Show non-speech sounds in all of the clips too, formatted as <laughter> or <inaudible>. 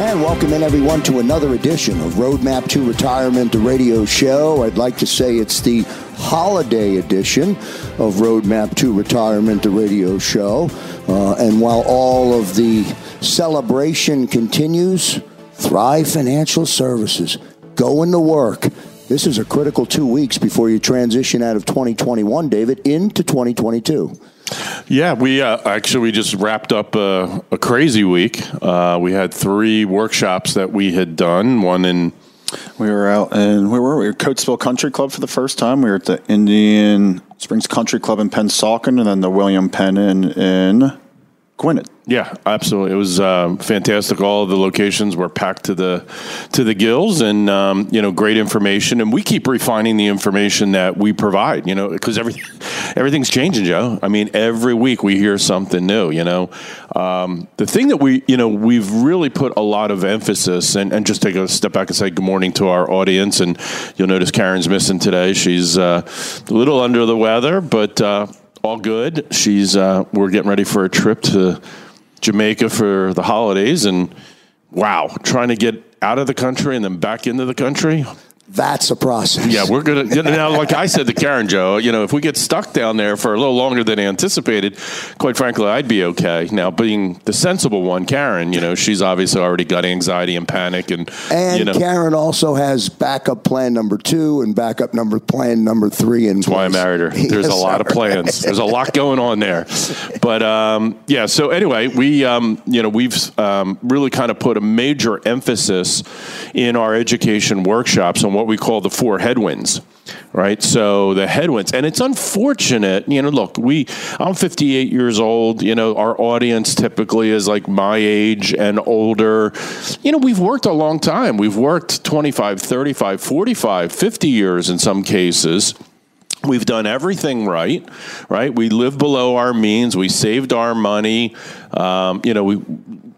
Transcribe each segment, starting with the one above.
And welcome in everyone to another edition of Roadmap to Retirement, the radio show. I'd like to say it's the holiday edition of Roadmap to Retirement, the radio show. Uh, and while all of the celebration continues, Thrive Financial Services, going to work. This is a critical two weeks before you transition out of 2021, David, into 2022. Yeah, we uh, actually we just wrapped up a, a crazy week. Uh, we had three workshops that we had done. One in we were out and where were we? Coatesville Country Club for the first time. We were at the Indian Springs Country Club in Pennsauken, and then the William Penn in, in Gwynedd. Yeah, absolutely. It was uh, fantastic. All of the locations were packed to the to the gills, and um, you know, great information. And we keep refining the information that we provide. You know, because everything everything's changing, Joe. I mean, every week we hear something new. You know, um, the thing that we you know we've really put a lot of emphasis and, and just take a step back and say good morning to our audience. And you'll notice Karen's missing today. She's uh, a little under the weather, but uh, all good. She's uh, we're getting ready for a trip to Jamaica for the holidays, and wow, trying to get out of the country and then back into the country. That's a process. Yeah, we're gonna you know, now. Like I said to Karen Joe, you know, if we get stuck down there for a little longer than anticipated, quite frankly, I'd be okay. Now, being the sensible one, Karen, you know, she's obviously already got anxiety and panic, and and you know, Karen also has backup plan number two and backup number plan number three. And that's why I married her. <laughs> There's yes, a lot of plans. There's a lot going on there, but um, yeah. So anyway, we um, you know we've um, really kind of put a major emphasis in our education workshops on what we call the four headwinds right so the headwinds and it's unfortunate you know look we i'm 58 years old you know our audience typically is like my age and older you know we've worked a long time we've worked 25 35 45 50 years in some cases We've done everything right, right? We live below our means. We saved our money. Um, you know, we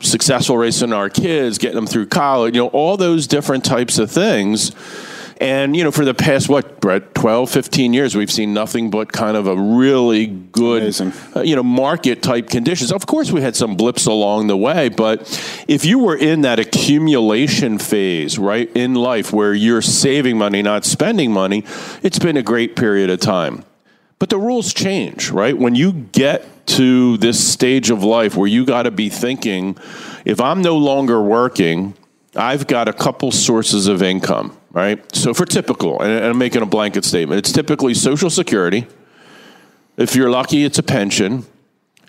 successful raising our kids, getting them through college. You know, all those different types of things and, you know, for the past, what, Brett, 12, 15 years, we've seen nothing but kind of a really good, uh, you know, market type conditions. Of course, we had some blips along the way, but if you were in that accumulation phase, right, in life where you're saving money, not spending money, it's been a great period of time. But the rules change, right? When you get to this stage of life where you got to be thinking, if I'm no longer working, I've got a couple sources of income right? So for typical, and I'm making a blanket statement, it's typically Social Security. If you're lucky, it's a pension,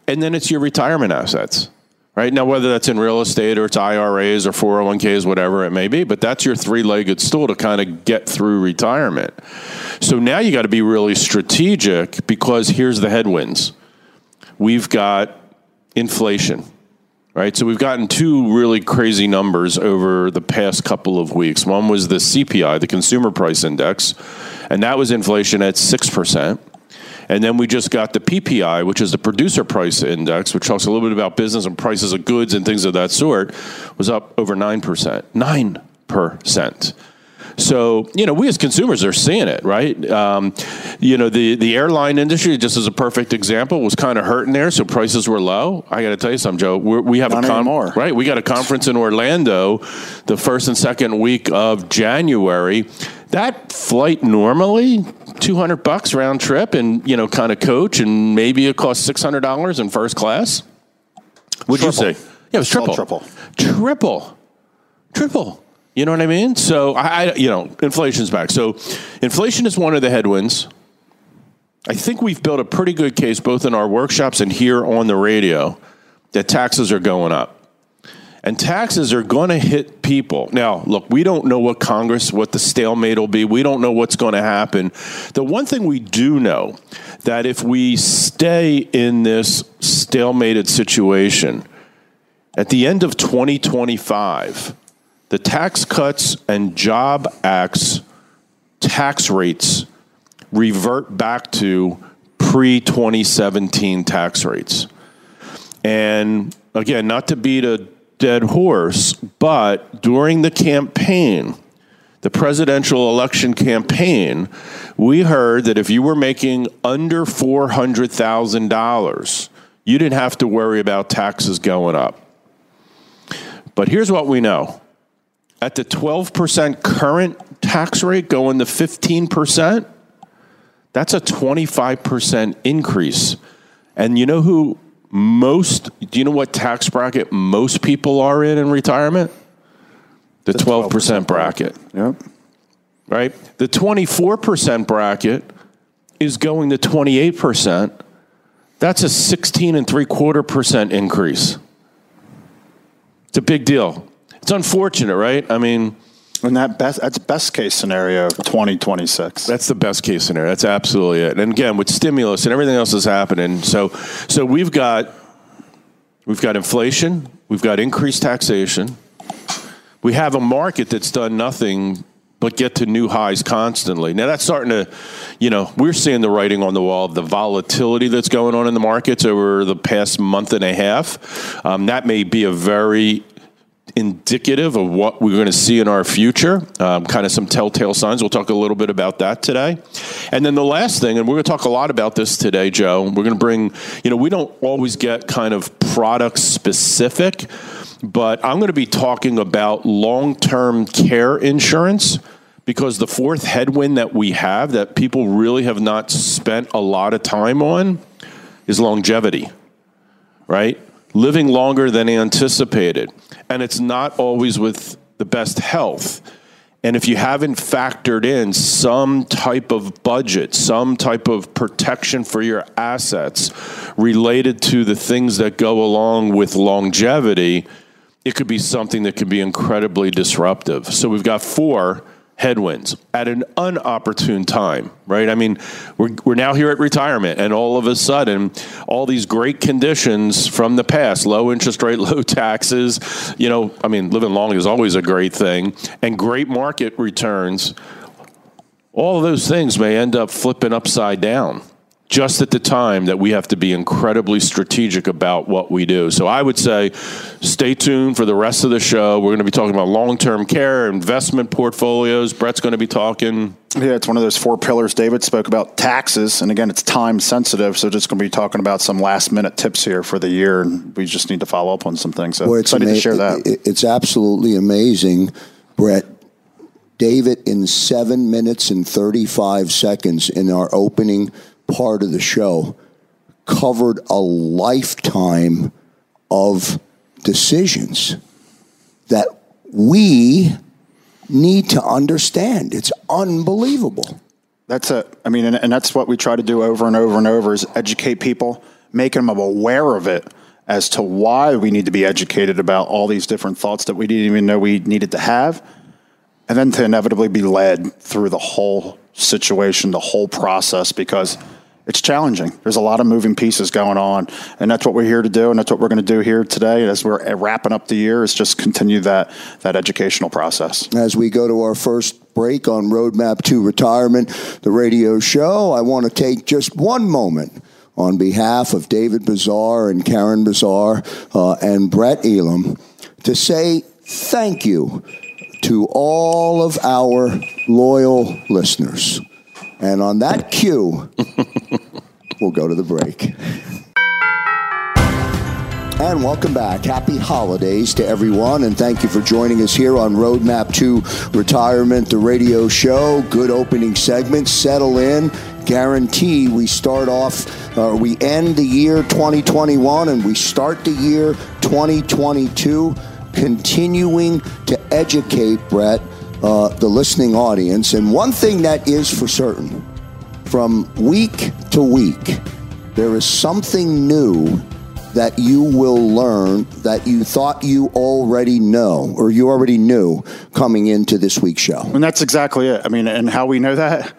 and then it's your retirement assets. Right now, whether that's in real estate or it's IRAs or 401ks, whatever it may be, but that's your three legged stool to kind of get through retirement. So now you got to be really strategic because here's the headwinds we've got inflation right? So we've gotten two really crazy numbers over the past couple of weeks. One was the CPI, the Consumer Price Index, and that was inflation at 6%. And then we just got the PPI, which is the Producer Price Index, which talks a little bit about business and prices of goods and things of that sort, was up over 9%. 9%. So, you know, we as consumers are seeing it, right? Um, you know, the, the airline industry, just as a perfect example, was kind of hurting there, so prices were low. I got to tell you something, Joe. We're, we have Not a con- right. We got a conference in Orlando, the first and second week of January. That flight normally 200 bucks round trip, and you know, kind of coach, and maybe it costs 600 dollars in first class. What'd you say? Yeah, it was triple. Triple. Triple. Triple. You know what I mean? So I, I, you know, inflation's back. So inflation is one of the headwinds. I think we've built a pretty good case both in our workshops and here on the radio that taxes are going up. And taxes are going to hit people. Now, look, we don't know what Congress, what the stalemate will be. We don't know what's going to happen. The one thing we do know that if we stay in this stalemated situation, at the end of 2025, the Tax Cuts and Job Act's tax rates revert back to pre 2017 tax rates. And again, not to beat a dead horse, but during the campaign, the presidential election campaign, we heard that if you were making under $400,000, you didn't have to worry about taxes going up. But here's what we know at the 12% current tax rate going to 15%, that's a 25% increase. And you know who most, do you know what tax bracket most people are in in retirement? The, the 12%, 12% bracket. Yep. Right? The 24% bracket is going to 28%. That's a 16 and three quarter percent increase. It's a big deal. It's unfortunate, right? I mean, and that best that's best case scenario 2026. That's the best case scenario. That's absolutely it. And again, with stimulus and everything else is happening, so so we've got we've got inflation, we've got increased taxation. We have a market that's done nothing but get to new highs constantly. Now that's starting to, you know, we're seeing the writing on the wall of the volatility that's going on in the markets over the past month and a half. Um, that may be a very indicative of what we're going to see in our future, um, kind of some telltale signs. We'll talk a little bit about that today. And then the last thing, and we're going to talk a lot about this today, Joe, we're going to bring, you know, we don't always get kind of product specific, but I'm going to be talking about long term care insurance because the fourth headwind that we have that people really have not spent a lot of time on is longevity, right? Living longer than anticipated and it's not always with the best health. And if you haven't factored in some type of budget, some type of protection for your assets related to the things that go along with longevity, it could be something that could be incredibly disruptive. So we've got four headwinds at an unopportune time, right? I mean, we're, we're now here at retirement, and all of a sudden, all these great conditions from the past low interest rate, <laughs> low taxes, you know, I mean, living long is always a great thing, and great market returns. All of those things may end up flipping upside down just at the time that we have to be incredibly strategic about what we do. So I would say stay tuned for the rest of the show. We're going to be talking about long term care, investment portfolios. Brett's going to be talking. Yeah, it's one of those four pillars David spoke about taxes. And again, it's time sensitive. So just going to be talking about some last minute tips here for the year. And we just need to follow up on some things. So well, excited ama- to share that. It's absolutely amazing, Brett. David, in seven minutes and 35 seconds in our opening part of the show covered a lifetime of decisions that we need to understand. It's unbelievable. That's a, I mean, and, and, that's what we try to do over and over and over is educate people, making them aware of it as to why we need to be educated about all these different thoughts that we didn't even know we needed to have. And then to inevitably be led through the whole situation, the whole process, because it's challenging. There's a lot of moving pieces going on, and that's what we're here to do, and that's what we're going to do here today as we're wrapping up the year. Is just continue that that educational process. As we go to our first break on Roadmap to Retirement, the radio show, I want to take just one moment on behalf of David Bazaar and Karen Bazaar uh, and Brett Elam to say thank you to all of our loyal listeners. And on that cue, <laughs> we'll go to the break. And welcome back. Happy holidays to everyone, and thank you for joining us here on Roadmap to Retirement, the radio show. Good opening segment. Settle in. Guarantee we start off, uh, we end the year 2021 and we start the year 2022 continuing to educate Brett uh, the listening audience. And one thing that is for certain from week to week, there is something new that you will learn that you thought you already know or you already knew coming into this week's show? And that's exactly it. I mean, and how we know that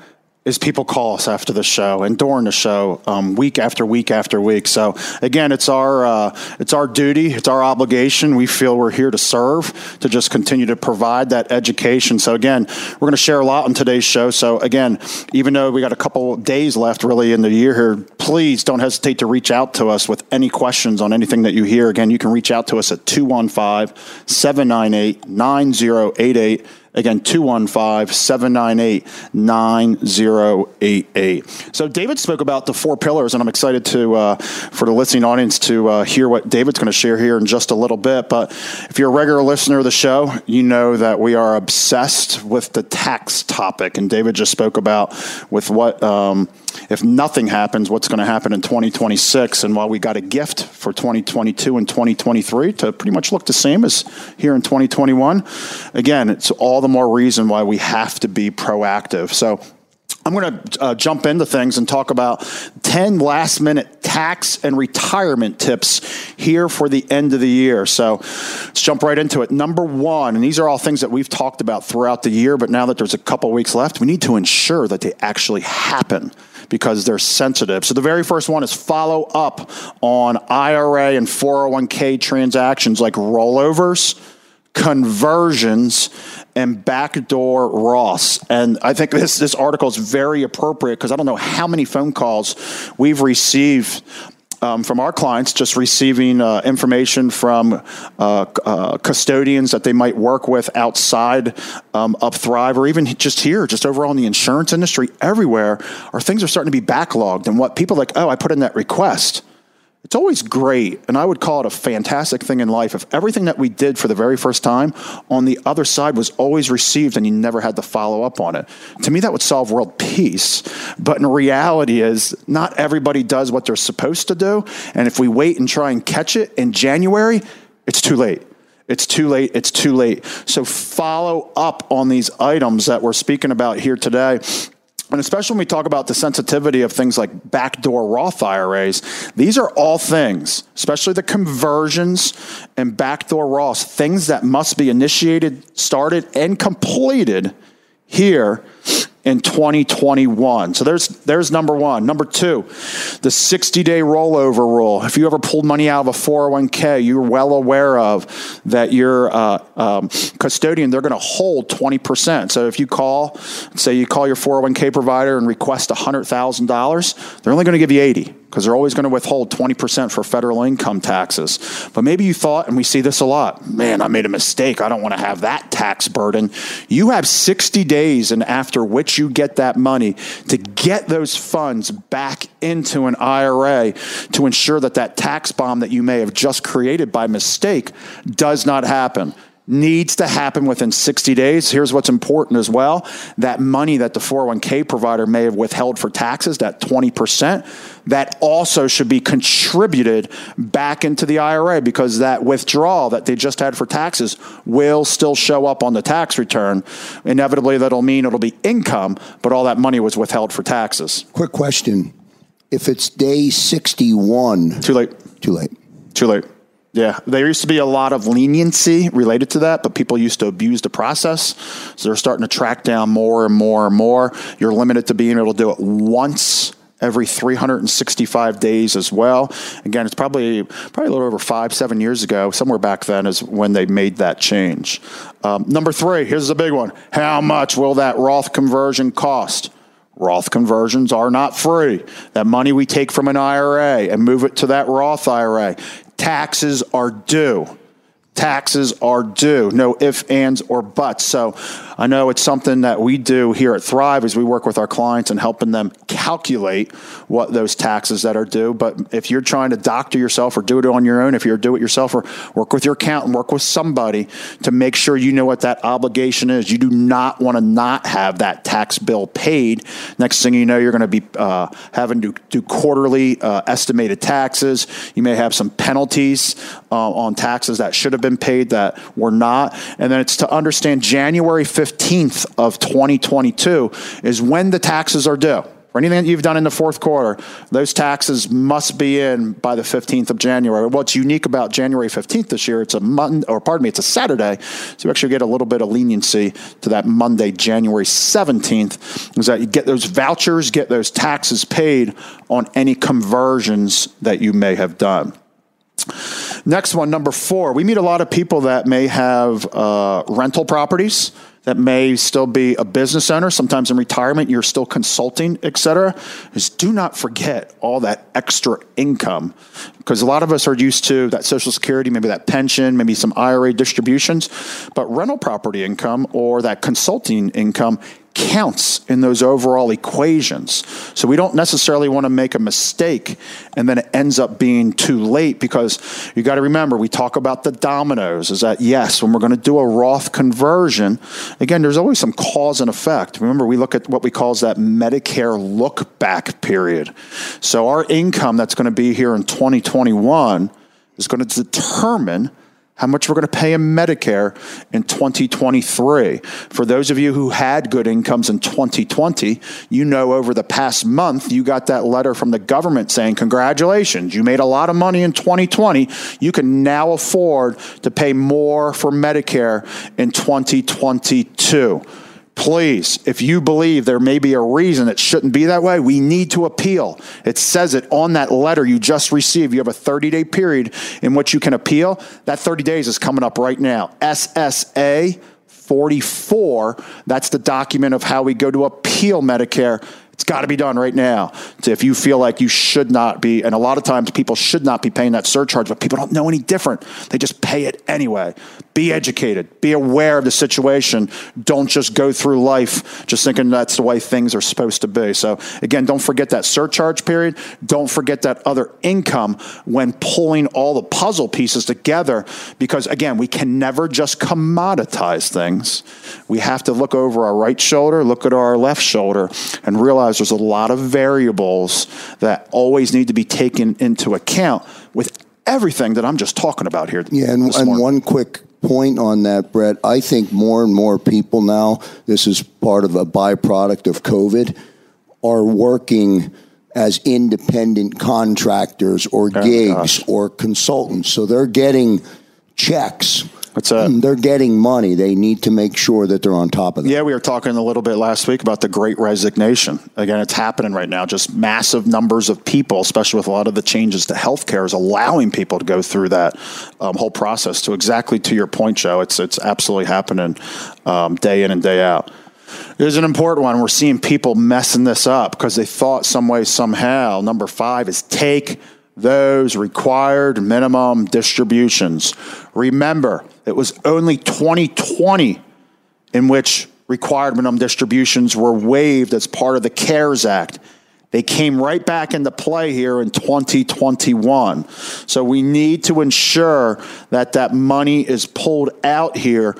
is people call us after the show and during the show, um, week after week after week. So again, it's our uh, it's our duty, it's our obligation. We feel we're here to serve, to just continue to provide that education. So again, we're going to share a lot on today's show. So again, even though we got a couple days left, really in the year here, please don't hesitate to reach out to us with any questions on anything that you hear. Again, you can reach out to us at 215 798 9088 Again, 215 798 9088. So, David spoke about the four pillars, and I'm excited to uh, for the listening audience to uh, hear what David's going to share here in just a little bit. But if you're a regular listener of the show, you know that we are obsessed with the tax topic. And David just spoke about with what. Um, if nothing happens, what's going to happen in 2026. And while we got a gift for 2022 and 2023 to pretty much look the same as here in 2021, again, it's all the more reason why we have to be proactive. So I'm going to uh, jump into things and talk about 10 last minute tax and retirement tips here for the end of the year. So let's jump right into it. Number one, and these are all things that we've talked about throughout the year, but now that there's a couple weeks left, we need to ensure that they actually happen because they're sensitive. So the very first one is follow up on IRA and 401k transactions like rollovers, conversions, and backdoor Roths. And I think this, this article is very appropriate because I don't know how many phone calls we've received um, from our clients just receiving uh, information from uh, uh, custodians that they might work with outside um, of Thrive or even just here, just overall in the insurance industry, everywhere, our things are starting to be backlogged. And what people like, oh, I put in that request it's always great, and I would call it a fantastic thing in life if everything that we did for the very first time on the other side was always received and you never had to follow up on it. To me, that would solve world peace. But in reality, is not everybody does what they're supposed to do, and if we wait and try and catch it in January, it's too late. It's too late. It's too late. So follow up on these items that we're speaking about here today and especially when we talk about the sensitivity of things like backdoor Roth IRAs, these are all things, especially the conversions and backdoor Roths, things that must be initiated, started, and completed here in 2021. So there's there's number one. Number two, the 60 day rollover rule. If you ever pulled money out of a 401k, you're well aware of that your uh, um, custodian they're going to hold 20 percent. So if you call, say you call your 401k provider and request hundred thousand dollars, they're only going to give you 80 because they're always going to withhold 20% for federal income taxes. But maybe you thought, and we see this a lot, man, I made a mistake. I don't want to have that tax burden. You have 60 days, and after which you get that money to get those funds back into an IRA to ensure that that tax bomb that you may have just created by mistake does not happen needs to happen within 60 days. Here's what's important as well that money that the 401k provider may have withheld for taxes, that 20%, that also should be contributed back into the IRA because that withdrawal that they just had for taxes will still show up on the tax return. Inevitably, that'll mean it'll be income, but all that money was withheld for taxes. Quick question. If it's day 61, too late. Too late. Too late. Yeah, there used to be a lot of leniency related to that, but people used to abuse the process. So they're starting to track down more and more and more. You're limited to being able to do it once every 365 days as well. Again, it's probably probably a little over five, seven years ago, somewhere back then is when they made that change. Um, number three, here's a big one. How much will that Roth conversion cost? Roth conversions are not free. That money we take from an IRA and move it to that Roth IRA taxes are due taxes are due. No ifs, ands, or buts. So I know it's something that we do here at Thrive as we work with our clients and helping them calculate what those taxes that are due. But if you're trying to doctor yourself or do it on your own, if you're do it yourself or work with your accountant, work with somebody to make sure you know what that obligation is. You do not want to not have that tax bill paid. Next thing you know, you're going to be uh, having to do quarterly uh, estimated taxes. You may have some penalties uh, on taxes that should have been paid that were not. And then it's to understand January 15th of 2022 is when the taxes are due. for anything that you've done in the fourth quarter, those taxes must be in by the 15th of January. What's unique about January 15th this year, it's a Monday, or pardon me, it's a Saturday, so you actually get a little bit of leniency to that Monday, January 17th, is that you get those vouchers, get those taxes paid on any conversions that you may have done. Next one, number four. We meet a lot of people that may have uh, rental properties that may still be a business owner. Sometimes in retirement, you're still consulting, et cetera. Is do not forget all that extra income because a lot of us are used to that Social Security, maybe that pension, maybe some IRA distributions, but rental property income or that consulting income counts in those overall equations. So we don't necessarily want to make a mistake and then it ends up being too late because you got to remember we talk about the dominoes is that yes, when we're going to do a Roth conversion, again there's always some cause and effect. Remember we look at what we call that Medicare look back period. So our income that's going to be here in 2021 is going to determine how much we're going to pay in Medicare in 2023. For those of you who had good incomes in 2020, you know over the past month you got that letter from the government saying, Congratulations, you made a lot of money in 2020. You can now afford to pay more for Medicare in 2022 please, if you believe there may be a reason it shouldn't be that way, we need to appeal. It says it on that letter you just received. You have a 30 day period in which you can appeal. That 30 days is coming up right now. SSA 44, that's the document of how we go to appeal Medicare. It's got to be done right now. So if you feel like you should not be, and a lot of times people should not be paying that surcharge, but people don't know any different. They just pay it anyway. Be educated. Be aware of the situation. Don't just go through life just thinking that's the way things are supposed to be. So again, don't forget that surcharge period. Don't forget that other income when pulling all the puzzle pieces together, because again, we can never just commoditize things. We have to look over our right shoulder, look at our left shoulder, and realize realize there's a lot of variables that always need to be taken into account with everything that I'm just talking about here. Yeah, and, and one quick point on that, Brett. I think more and more people now, this is part of a byproduct of COVID, are working as independent contractors or oh, gigs or consultants. So they're getting checks What's that? Mm, they're getting money. They need to make sure that they're on top of that. Yeah, we were talking a little bit last week about the great resignation. Again, it's happening right now. Just massive numbers of people, especially with a lot of the changes to healthcare, is allowing people to go through that um, whole process. To exactly to your point, Joe, it's it's absolutely happening um, day in and day out. There's an important one. We're seeing people messing this up because they thought some way, somehow. Number five is take those required minimum distributions. Remember, it was only 2020 in which required minimum distributions were waived as part of the CARES Act. They came right back into play here in 2021. So we need to ensure that that money is pulled out here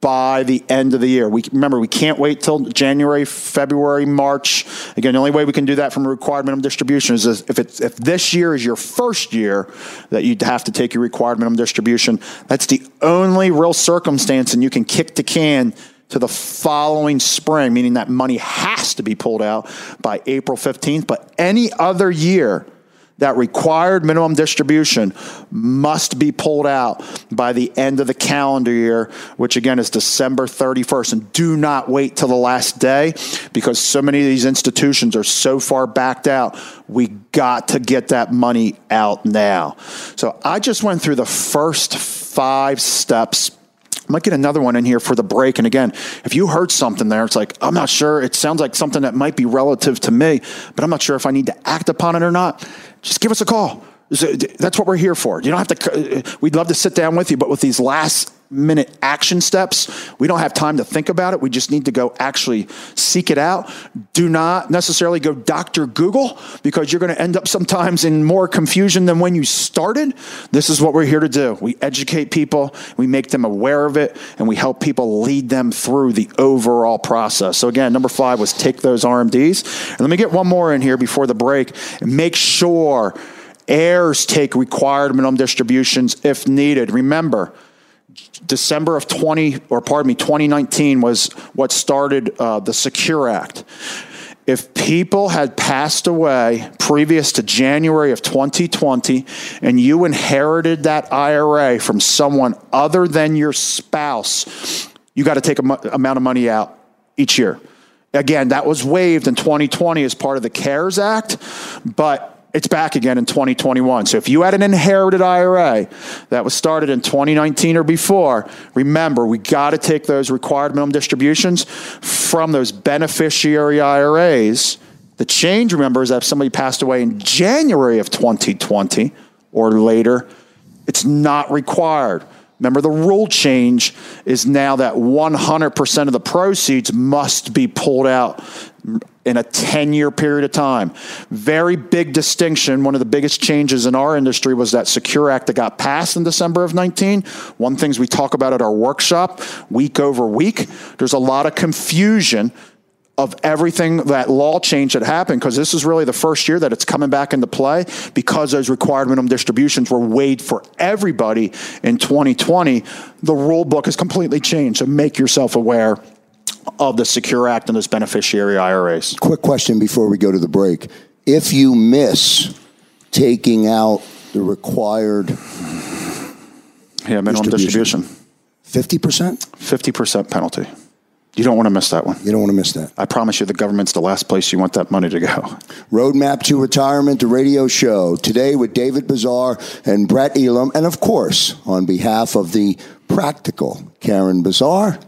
by the end of the year. We remember we can't wait till January, February, March. Again, the only way we can do that from a required minimum distribution is if it's if this year is your first year that you'd have to take your required minimum distribution. That's the only real circumstance, and you can kick the can to the following spring, meaning that money has to be pulled out by April 15th. But any other year, that required minimum distribution must be pulled out by the end of the calendar year, which again is December 31st. And do not wait till the last day because so many of these institutions are so far backed out. We got to get that money out now. So I just went through the first five steps I might get another one in here for the break. And again, if you heard something there, it's like, I'm not sure. It sounds like something that might be relative to me, but I'm not sure if I need to act upon it or not. Just give us a call. That's what we're here for. You don't have to, uh, we'd love to sit down with you, but with these last minute action steps. We don't have time to think about it. We just need to go actually seek it out. Do not necessarily go Dr. Google because you're going to end up sometimes in more confusion than when you started. This is what we're here to do. We educate people, we make them aware of it, and we help people lead them through the overall process. So, again, number five was take those RMDs. And let me get one more in here before the break. Make sure heirs take required minimum distributions if needed. Remember, December of 20, or pardon me, 2019 was what started uh, the Secure Act. if people had passed away previous to January of 2020 and you inherited that IRA from someone other than your spouse, you got to take a mo- amount of money out each year. Again, that was waived in 2020 as part of the CARES Act, but it's back again in 2021. So if you had an inherited IRA that was started in 2019 or before, remember we got to take those required minimum distributions from those beneficiary IRAs. The change, remember, is that if somebody passed away in January of 2020 or later, it's not required. Remember, the rule change is now that 100% of the proceeds must be pulled out in a 10 year period of time. Very big distinction. One of the biggest changes in our industry was that Secure Act that got passed in December of 19. One things we talk about at our workshop week over week. There's a lot of confusion of everything that law change that happened because this is really the first year that it's coming back into play because those required minimum distributions were weighed for everybody in 2020 the rule book has completely changed so make yourself aware of the Secure Act and those beneficiary IRAs. Quick question before we go to the break. If you miss taking out the required yeah, minimum distribution, 50%? 50% penalty. You don't want to miss that one. You don't want to miss that. I promise you, the government's the last place you want that money to go. Roadmap to Retirement, the radio show. Today with David Bazaar and Brett Elam. And of course, on behalf of the practical Karen Bazaar,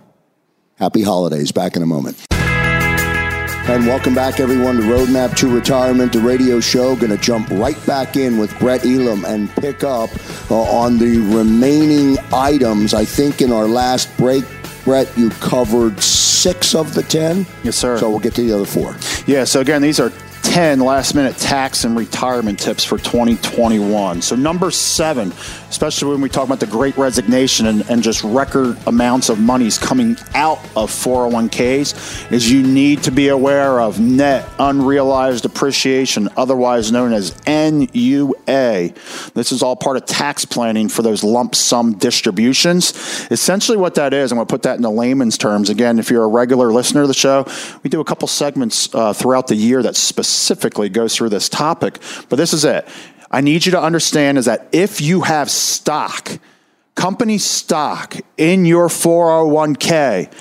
Happy holidays. Back in a moment. And welcome back, everyone, to Roadmap to Retirement, the radio show. Going to jump right back in with Brett Elam and pick up uh, on the remaining items. I think in our last break, Brett, you covered six of the ten. Yes, sir. So we'll get to the other four. Yeah. So again, these are 10 last minute tax and retirement tips for 2021. So, number seven, especially when we talk about the great resignation and, and just record amounts of monies coming out of 401ks, is you need to be aware of net unrealized appreciation, otherwise known as NUA. This is all part of tax planning for those lump sum distributions. Essentially, what that is, I'm going to put that in the layman's terms. Again, if you're a regular listener to the show, we do a couple segments uh, throughout the year that specifically specifically goes through this topic, but this is it. I need you to understand is that if you have stock, company stock in your 401k,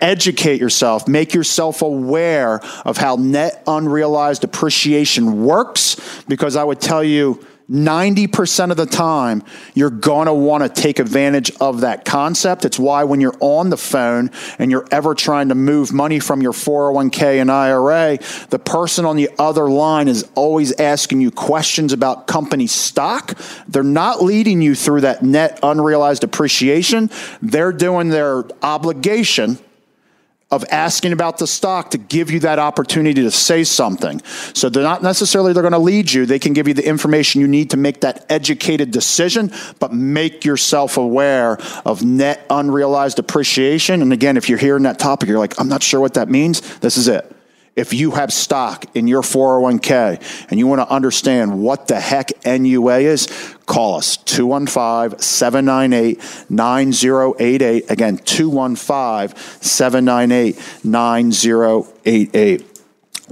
educate yourself, make yourself aware of how net unrealized appreciation works because I would tell you 90% of the time, you're going to want to take advantage of that concept. It's why when you're on the phone and you're ever trying to move money from your 401k and IRA, the person on the other line is always asking you questions about company stock. They're not leading you through that net unrealized appreciation. They're doing their obligation of asking about the stock to give you that opportunity to say something. So they're not necessarily they're going to lead you. They can give you the information you need to make that educated decision, but make yourself aware of net unrealized appreciation. And again, if you're hearing that topic, you're like, I'm not sure what that means. This is it. If you have stock in your 401k and you want to understand what the heck NUA is, call us 215 798 9088. Again, 215 798 9088.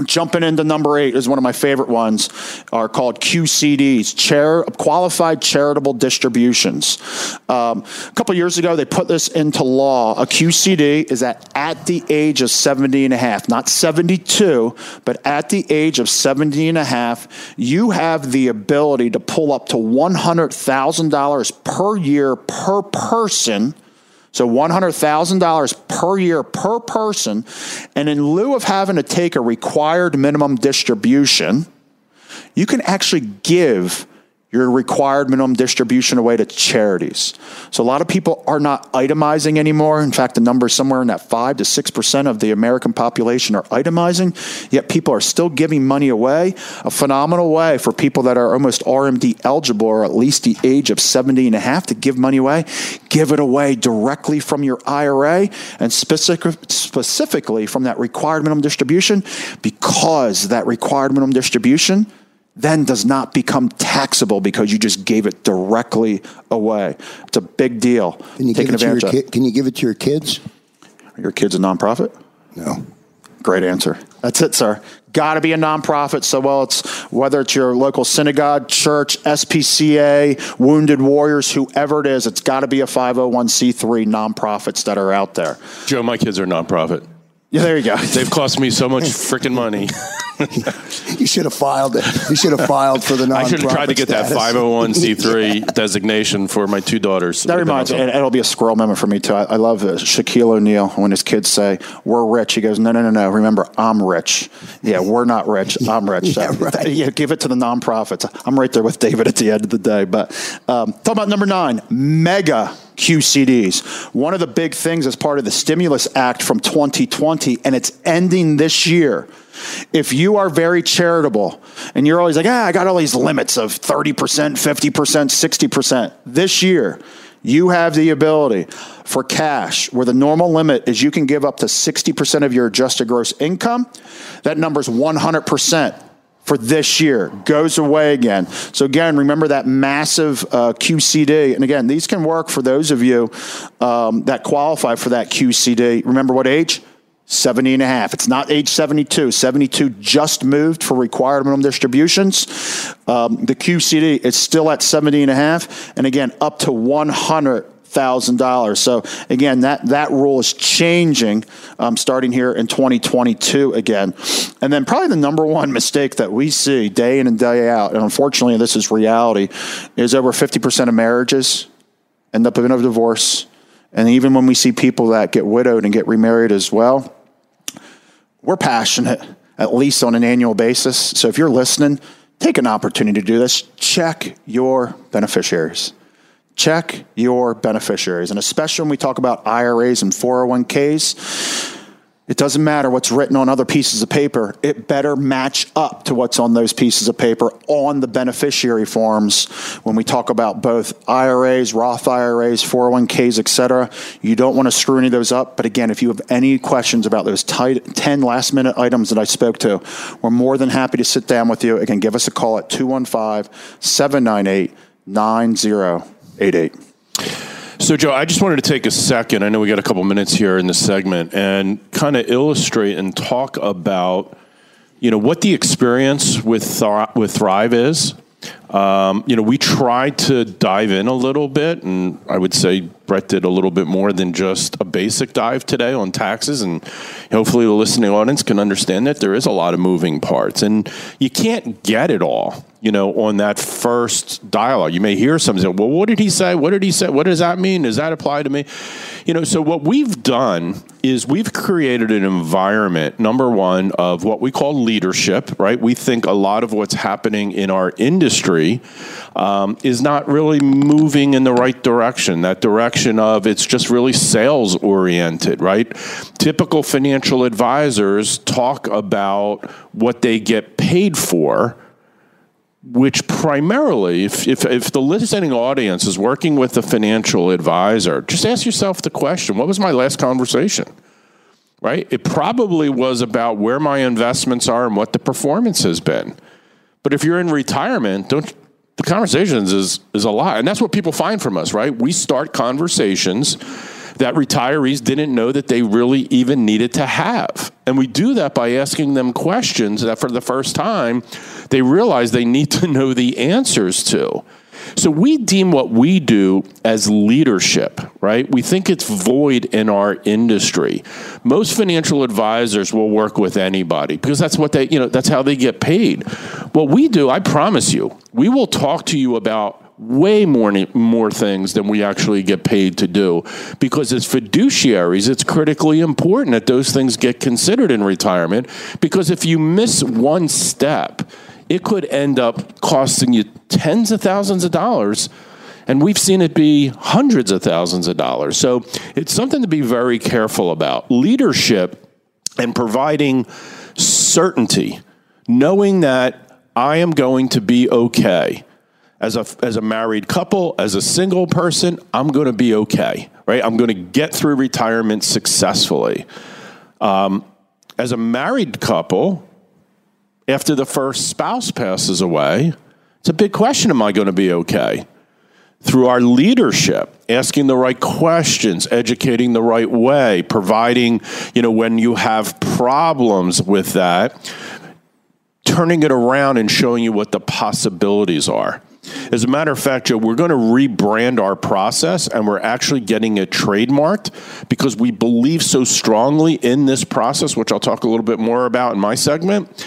Jumping into number eight is one of my favorite ones, are called QCDs, chair, qualified charitable distributions. Um, a couple years ago, they put this into law. A QCD is at, at the age of 70 and a half, not 72, but at the age of 70 and a half, you have the ability to pull up to $100,000 per year per person so $100,000 per year per person. And in lieu of having to take a required minimum distribution, you can actually give your required minimum distribution away to charities. So a lot of people are not itemizing anymore. In fact, the number is somewhere in that 5 to 6% of the American population are itemizing, yet people are still giving money away. A phenomenal way for people that are almost RMD eligible or at least the age of 70 and a half to give money away. Give it away directly from your IRA and specific, specifically from that required minimum distribution because that required minimum distribution – then does not become taxable because you just gave it directly away. It's a big deal. Can you, give it, to your ki- can you give it to your kids? Are your kids a nonprofit? No. Great answer. That's it, sir. got to be a nonprofit. So, well, it's whether it's your local synagogue, church, SPCA, Wounded Warriors, whoever it is, it's got to be a 501c3 nonprofits that are out there. Joe, my kids are nonprofit. Yeah, there you go. They've cost me so much <laughs> freaking money. <laughs> you should have filed it. You should have filed for the nonprofit. I should have tried to get status. that 501c3 designation for my two daughters. That reminds me, and it'll be a squirrel moment for me too. I, I love uh, Shaquille O'Neal when his kids say, "We're rich." He goes, "No, no, no, no. Remember, I'm rich. Yeah, we're not rich. I'm rich. <laughs> yeah, right. yeah, give it to the nonprofits. I'm right there with David at the end of the day. But um, talk about number nine, mega QCDs. One of the big things as part of the Stimulus Act from 2020, and it's ending this year. If you are very charitable and you're always like, ah, I got all these limits of 30%, 50%, 60%, this year, you have the ability for cash where the normal limit is you can give up to 60% of your adjusted gross income. That number is 100% for this year goes away again. So again, remember that massive uh, QCD. And again, these can work for those of you um, that qualify for that QCD. Remember what age? 70 and a half. It's not age 72. 72 just moved for required minimum distributions. Um, the QCD is still at 70 and a half. And again, up to 100 thousand dollars. So again, that that rule is changing um, starting here in 2022 again. And then probably the number one mistake that we see day in and day out, and unfortunately this is reality, is over 50% of marriages end up in a divorce. And even when we see people that get widowed and get remarried as well, we're passionate, at least on an annual basis. So if you're listening, take an opportunity to do this. Check your beneficiaries check your beneficiaries. And especially when we talk about IRAs and 401ks, it doesn't matter what's written on other pieces of paper. It better match up to what's on those pieces of paper on the beneficiary forms. When we talk about both IRAs, Roth IRAs, 401ks, et cetera, you don't want to screw any of those up. But again, if you have any questions about those 10 last minute items that I spoke to, we're more than happy to sit down with you. Again, give us a call at 215 798 90 88. So, Joe, I just wanted to take a second. I know we got a couple minutes here in the segment and kind of illustrate and talk about, you know, what the experience with Thri- with Thrive is. Um, you know, we tried to dive in a little bit, and I would say Brett did a little bit more than just a basic dive today on taxes. And hopefully, the listening audience can understand that there is a lot of moving parts, and you can't get it all you know, on that first dialogue. You may hear something say, well, what did he say? What did he say? What does that mean? Does that apply to me? You know, so what we've done is we've created an environment, number one, of what we call leadership, right? We think a lot of what's happening in our industry um, is not really moving in the right direction. That direction of it's just really sales oriented, right? Typical financial advisors talk about what they get paid for which primarily, if, if, if, the listening audience is working with a financial advisor, just ask yourself the question what was my last conversation? Right? It probably was about where my investments are and what the performance has been. But if you're in retirement, don't the conversations is is a lot. And that's what people find from us, right? We start conversations that retirees didn't know that they really even needed to have. And we do that by asking them questions that for the first time they realize they need to know the answers to. So we deem what we do as leadership, right? We think it's void in our industry. Most financial advisors will work with anybody because that's what they, you know, that's how they get paid. What we do, I promise you, we will talk to you about way more more things than we actually get paid to do. Because as fiduciaries it's critically important that those things get considered in retirement. Because if you miss one step it could end up costing you tens of thousands of dollars. And we've seen it be hundreds of thousands of dollars. So it's something to be very careful about. Leadership and providing certainty knowing that I am going to be okay as a as a married couple, as a single person, I'm going to be okay, right? I'm going to get through retirement successfully. Um, as a married couple, after the first spouse passes away, it's a big question: Am I going to be okay? Through our leadership, asking the right questions, educating the right way, providing, you know, when you have problems with that, turning it around and showing you what the possibilities are. As a matter of fact, Joe, we're going to rebrand our process and we're actually getting it trademarked because we believe so strongly in this process, which I'll talk a little bit more about in my segment,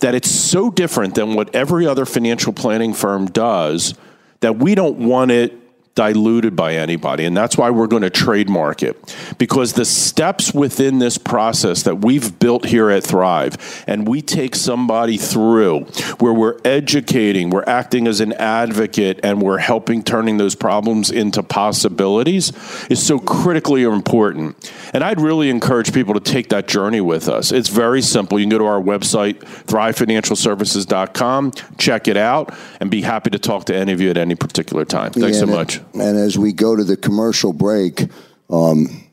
that it's so different than what every other financial planning firm does that we don't want it diluted by anybody. And that's why we're going to trademark it because the steps within this process that we've built here at Thrive and we take somebody through where we're educating, we're acting as an advocate, and we're helping turning those problems into possibilities is so critically important. And I'd really encourage people to take that journey with us. It's very simple. You can go to our website, thrivefinancialservices.com, check it out, and be happy to talk to any of you at any particular time. Thanks Yeah, so and- much. And as we go to the commercial break, um,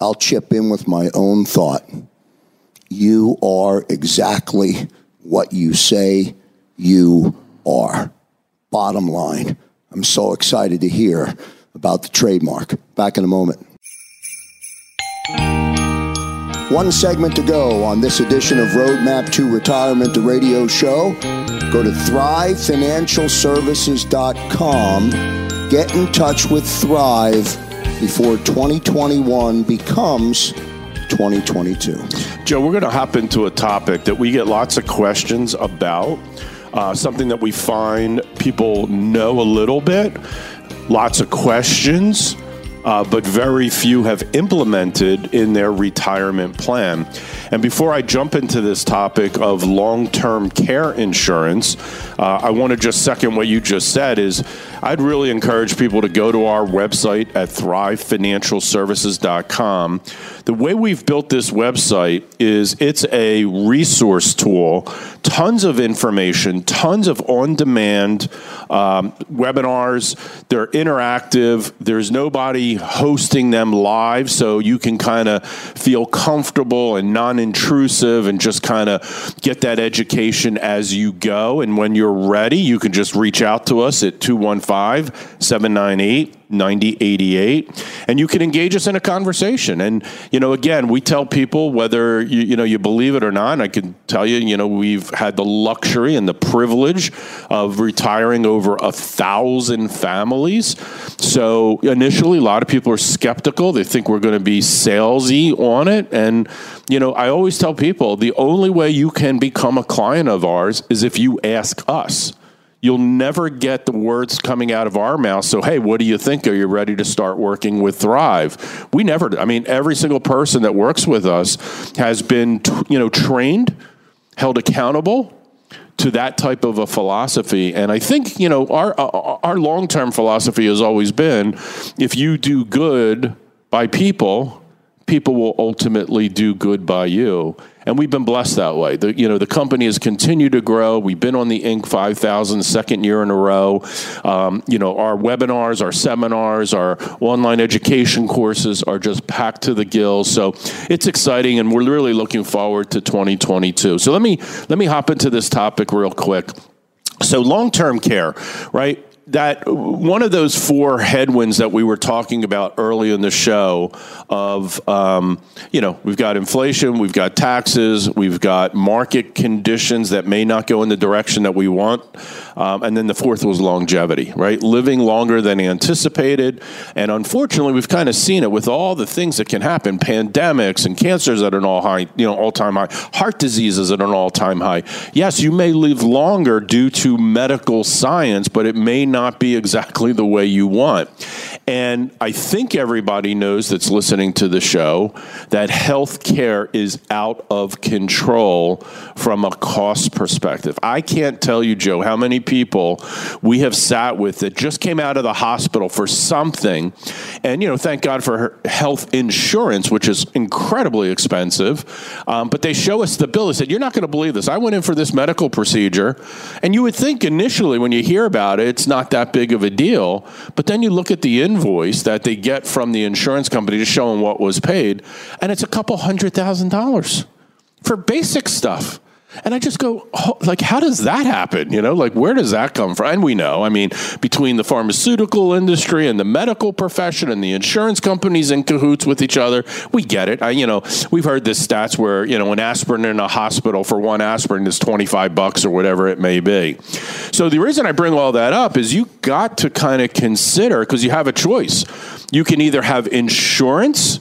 I'll chip in with my own thought. You are exactly what you say you are. Bottom line. I'm so excited to hear about the trademark. Back in a moment. One segment to go on this edition of Roadmap to Retirement, the radio show. Go to thrivefinancialservices.com. Get in touch with Thrive before 2021 becomes 2022. Joe, we're going to hop into a topic that we get lots of questions about, uh, something that we find people know a little bit, lots of questions, uh, but very few have implemented in their retirement plan. And before I jump into this topic of long term care insurance, uh, I want to just second what you just said is I'd really encourage people to go to our website at thrivefinancialservices.com. The way we've built this website is it's a resource tool, tons of information, tons of on demand um, webinars. They're interactive, there's nobody hosting them live, so you can kind of feel comfortable and non intrusive and just kind of get that education as you go. And when you're ready, you can just reach out to us at 215 798 9088 and you can engage us in a conversation. And you know again we tell people whether you, you know you believe it or not i can tell you you know we've had the luxury and the privilege of retiring over a thousand families. So initially a lot of people are skeptical. They think we're going to be salesy on it. And you know i always tell people the only way you can become a client of ours is if you ask us You'll never get the words coming out of our mouth. So, hey, what do you think? Are you ready to start working with Thrive? We never. I mean, every single person that works with us has been, you know, trained, held accountable to that type of a philosophy. And I think you know our our long term philosophy has always been, if you do good by people, people will ultimately do good by you. And we've been blessed that way. The, you know, the company has continued to grow. We've been on the Inc. 5000 second year in a row. Um, you know, our webinars, our seminars, our online education courses are just packed to the gills. So it's exciting, and we're really looking forward to 2022. So let me let me hop into this topic real quick. So long term care, right? That one of those four headwinds that we were talking about early in the show of um, you know we've got inflation we've got taxes we've got market conditions that may not go in the direction that we want um, and then the fourth was longevity right? Living longer than anticipated. And unfortunately we've kind of seen it with all the things that can happen. Pandemics and cancers at an all high you know all time high. Heart diseases at an all time high. Yes you may live longer due to medical science but it may not be exactly the way you want. And I think everybody knows that's listening to the show that health care is out of control from a cost perspective. I can't tell you, Joe, how many people we have sat with that just came out of the hospital for something. And, you know, thank God for health insurance, which is incredibly expensive. Um, but they show us the bill. They said, You're not going to believe this. I went in for this medical procedure. And you would think initially when you hear about it, it's not that big of a deal. But then you look at the invoice that they get from the insurance company to show them what was paid, and it's a couple hundred thousand dollars for basic stuff. And I just go, oh, like, how does that happen? You know, like, where does that come from? And we know, I mean, between the pharmaceutical industry and the medical profession and the insurance companies in cahoots with each other, we get it. I, you know, we've heard the stats where, you know, an aspirin in a hospital for one aspirin is 25 bucks or whatever it may be. So the reason I bring all that up is you got to kind of consider, because you have a choice. You can either have insurance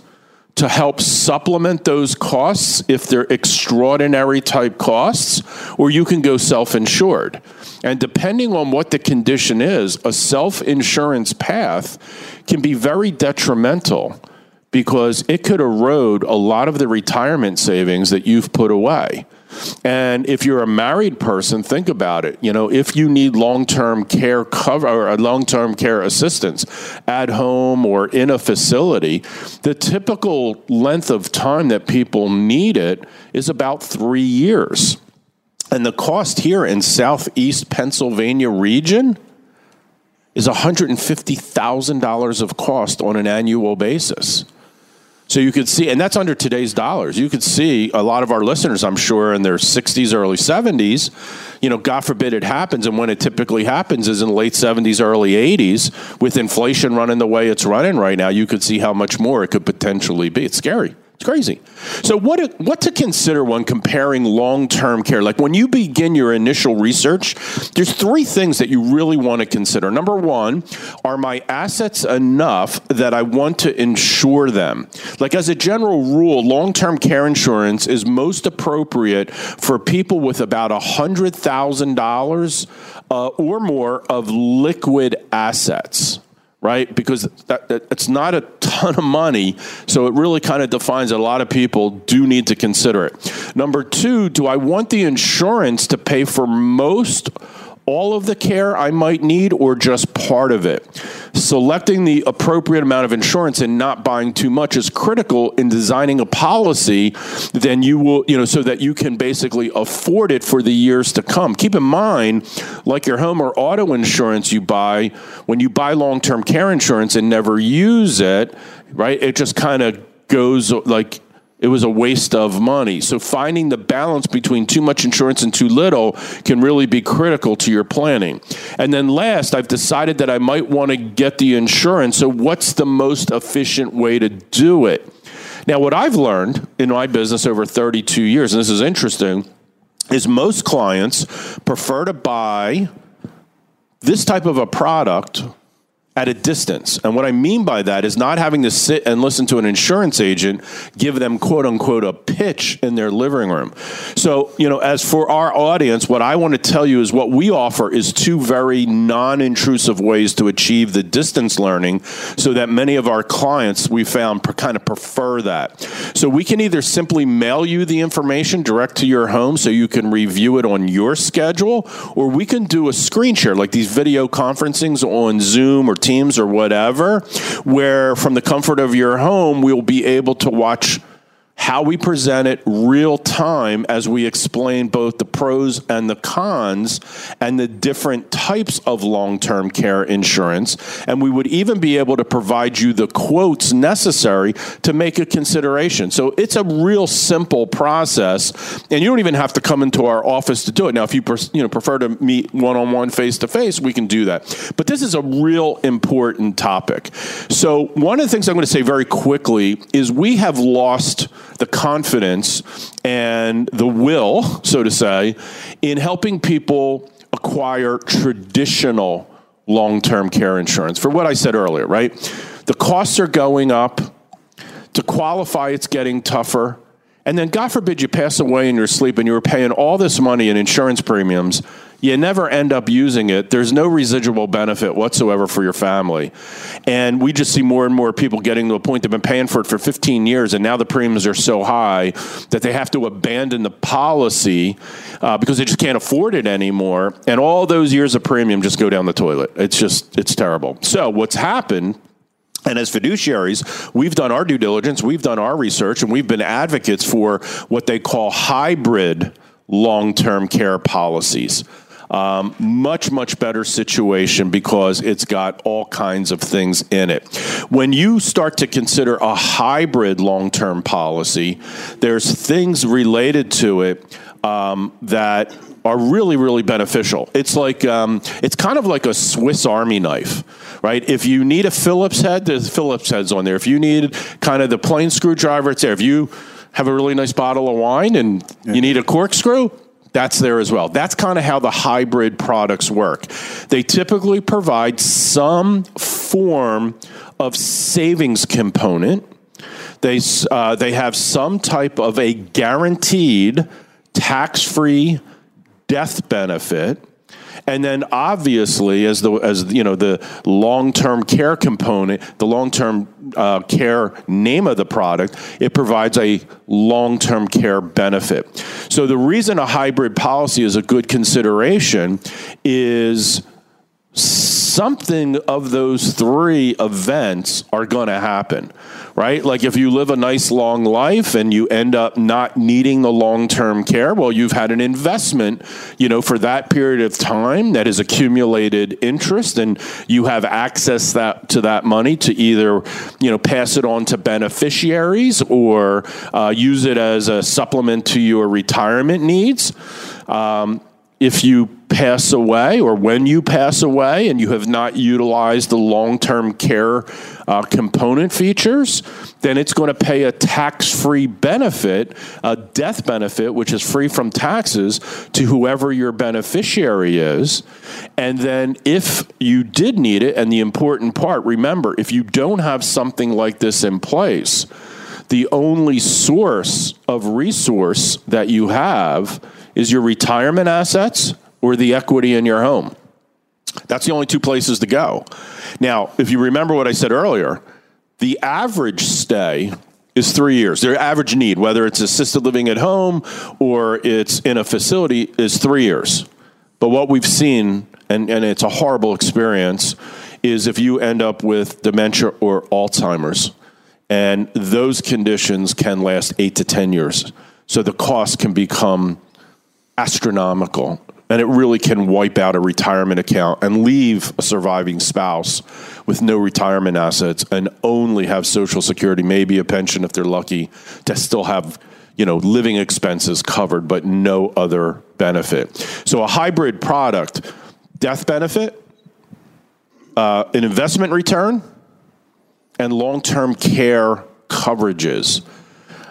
to help supplement those costs if they're extraordinary type costs, or you can go self insured. And depending on what the condition is, a self insurance path can be very detrimental because it could erode a lot of the retirement savings that you've put away. And if you're a married person, think about it. You know, if you need long-term care cover or long-term care assistance at home or in a facility, the typical length of time that people need it is about three years. And the cost here in Southeast Pennsylvania region is $150,000 of cost on an annual basis. So you could see, and that's under today's dollars. You could see a lot of our listeners, I'm sure, in their 60s, early 70s. You know, God forbid it happens, and when it typically happens is in the late 70s, early 80s. With inflation running the way it's running right now, you could see how much more it could potentially be. It's scary. It's crazy. So what what to consider when comparing long-term care? Like when you begin your initial research, there's three things that you really want to consider. Number 1, are my assets enough that I want to insure them? Like as a general rule, long-term care insurance is most appropriate for people with about $100,000 uh, or more of liquid assets right? Because that, that, it's not a ton of money, so it really kind of defines a lot of people do need to consider it. Number two, do I want the insurance to pay for most all of the care I might need or just part of it. Selecting the appropriate amount of insurance and not buying too much is critical in designing a policy then you will, you know, so that you can basically afford it for the years to come. Keep in mind, like your home or auto insurance you buy, when you buy long-term care insurance and never use it, right? It just kind of goes like it was a waste of money. So finding the balance between too much insurance and too little can really be critical to your planning. And then last, I've decided that I might want to get the insurance. So what's the most efficient way to do it? Now, what I've learned in my business over 32 years, and this is interesting, is most clients prefer to buy this type of a product at a distance. And what I mean by that is not having to sit and listen to an insurance agent give them quote unquote a pitch in their living room. So, you know, as for our audience, what I want to tell you is what we offer is two very non intrusive ways to achieve the distance learning so that many of our clients we found kind of prefer that. So we can either simply mail you the information direct to your home so you can review it on your schedule, or we can do a screen share like these video conferencings on Zoom or Teams or whatever, where from the comfort of your home, we'll be able to watch how we present it real time as we explain both the pros and the cons and the different types of long term care insurance. And we would even be able to provide you the quotes necessary to make a consideration. So it's a real simple process, and you don't even have to come into our office to do it. Now, if you, you know, prefer to meet one on one, face to face, we can do that. But this is a real important topic. So, one of the things I'm going to say very quickly is we have lost the confidence and the will, so to say, in helping people acquire traditional long term care insurance. For what I said earlier, right? The costs are going up. To qualify, it's getting tougher. And then, God forbid, you pass away in your sleep and you were paying all this money in insurance premiums you never end up using it. There's no residual benefit whatsoever for your family. And we just see more and more people getting to a point they've been paying for it for 15 years, and now the premiums are so high that they have to abandon the policy uh, because they just can't afford it anymore. And all those years of premium just go down the toilet. It's just, it's terrible. So, what's happened? And as fiduciaries, we've done our due diligence, we've done our research, and we've been advocates for what they call hybrid long term care policies. Um, much, much better situation because it's got all kinds of things in it. When you start to consider a hybrid long term policy, there's things related to it um, that are really, really beneficial. It's like um, it's kind of like a Swiss Army knife, right? If you need a Phillips head, there's Phillips heads on there. If you need kind of the plain screwdriver, it's there. If you have a really nice bottle of wine and yeah. you need a corkscrew, that's there as well. That's kind of how the hybrid products work. They typically provide some form of savings component. They, uh, they have some type of a guaranteed tax free death benefit and then obviously, as the as you know the long term care component, the long term uh, care name of the product, it provides a long term care benefit. So the reason a hybrid policy is a good consideration is something of those three events are going to happen, right? Like if you live a nice long life and you end up not needing the long term care, well, you've had an investment, you know, for that period of time that has accumulated interest and you have access that to that money to either, you know, pass it on to beneficiaries or uh, use it as a supplement to your retirement needs. Um, if you pass away or when you pass away and you have not utilized the long term care uh, component features, then it's going to pay a tax free benefit, a death benefit, which is free from taxes to whoever your beneficiary is. And then if you did need it, and the important part, remember, if you don't have something like this in place, the only source of resource that you have is your retirement assets or the equity in your home. That's the only two places to go. Now, if you remember what I said earlier, the average stay is three years. Their average need, whether it's assisted living at home or it's in a facility, is three years. But what we've seen, and, and it's a horrible experience, is if you end up with dementia or Alzheimer's, and those conditions can last eight to 10 years. So the cost can become astronomical. And it really can wipe out a retirement account and leave a surviving spouse with no retirement assets and only have Social Security, maybe a pension if they're lucky, to still have you know living expenses covered, but no other benefit. So a hybrid product, death benefit, uh, an investment return, and long-term care coverages.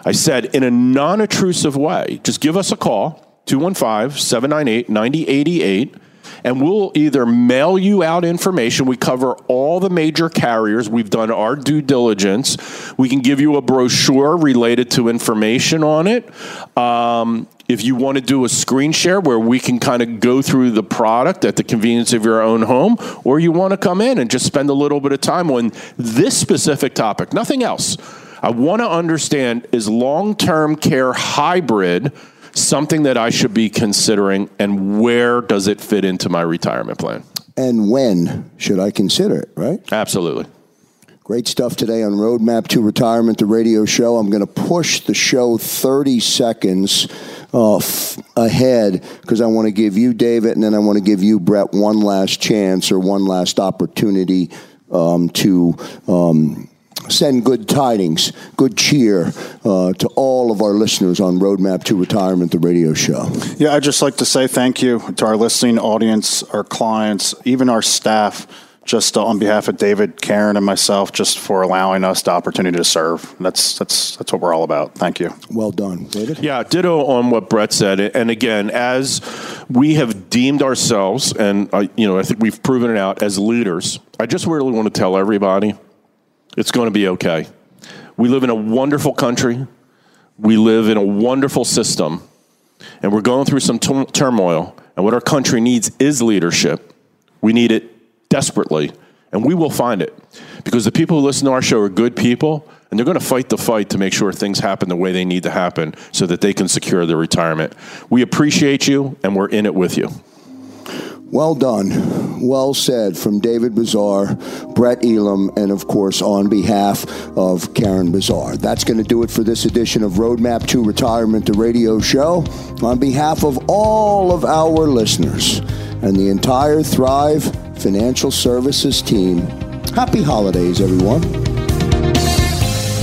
I said in a non-intrusive way, just give us a call 215 798 9088 and we'll either mail you out information. We cover all the major carriers. We've done our due diligence. We can give you a brochure related to information on it. Um, if you want to do a screen share where we can kind of go through the product at the convenience of your own home, or you want to come in and just spend a little bit of time on this specific topic, nothing else. I want to understand is long term care hybrid something that I should be considering, and where does it fit into my retirement plan? And when should I consider it, right? Absolutely. Great stuff today on Roadmap to Retirement, the radio show. I'm going to push the show 30 seconds uh, f- ahead because I want to give you, David, and then I want to give you, Brett, one last chance or one last opportunity um, to. Um, send good tidings, good cheer uh, to all of our listeners on Roadmap to Retirement, the radio show. Yeah, I'd just like to say thank you to our listening audience, our clients, even our staff, just uh, on behalf of David, Karen, and myself, just for allowing us the opportunity to serve. That's that's that's what we're all about. Thank you. Well done, David. Yeah, ditto on what Brett said. And again, as we have deemed ourselves, and uh, you know, I think we've proven it out as leaders. I just really want to tell everybody it's going to be okay. We live in a wonderful country. We live in a wonderful system. And we're going through some t- turmoil. And what our country needs is leadership. We need it desperately. And we will find it. Because the people who listen to our show are good people. And they're going to fight the fight to make sure things happen the way they need to happen so that they can secure their retirement. We appreciate you, and we're in it with you. Well done. Well said from David Bizar, Brett Elam, and of course on behalf of Karen Bizar. That's going to do it for this edition of Roadmap to Retirement, the radio show. On behalf of all of our listeners and the entire Thrive Financial Services team, happy holidays, everyone.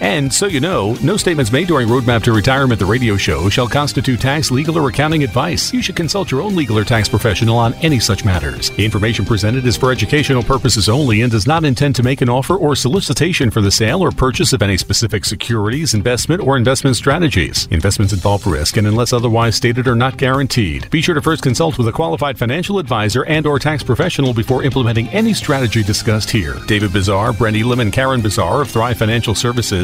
And so you know, no statements made during Roadmap to Retirement, the radio show, shall constitute tax, legal, or accounting advice. You should consult your own legal or tax professional on any such matters. Information presented is for educational purposes only and does not intend to make an offer or solicitation for the sale or purchase of any specific securities, investment, or investment strategies. Investments involve risk and unless otherwise stated are not guaranteed. Be sure to first consult with a qualified financial advisor and or tax professional before implementing any strategy discussed here. David Bizar, Brent Elam, and Karen Bizar of Thrive Financial Services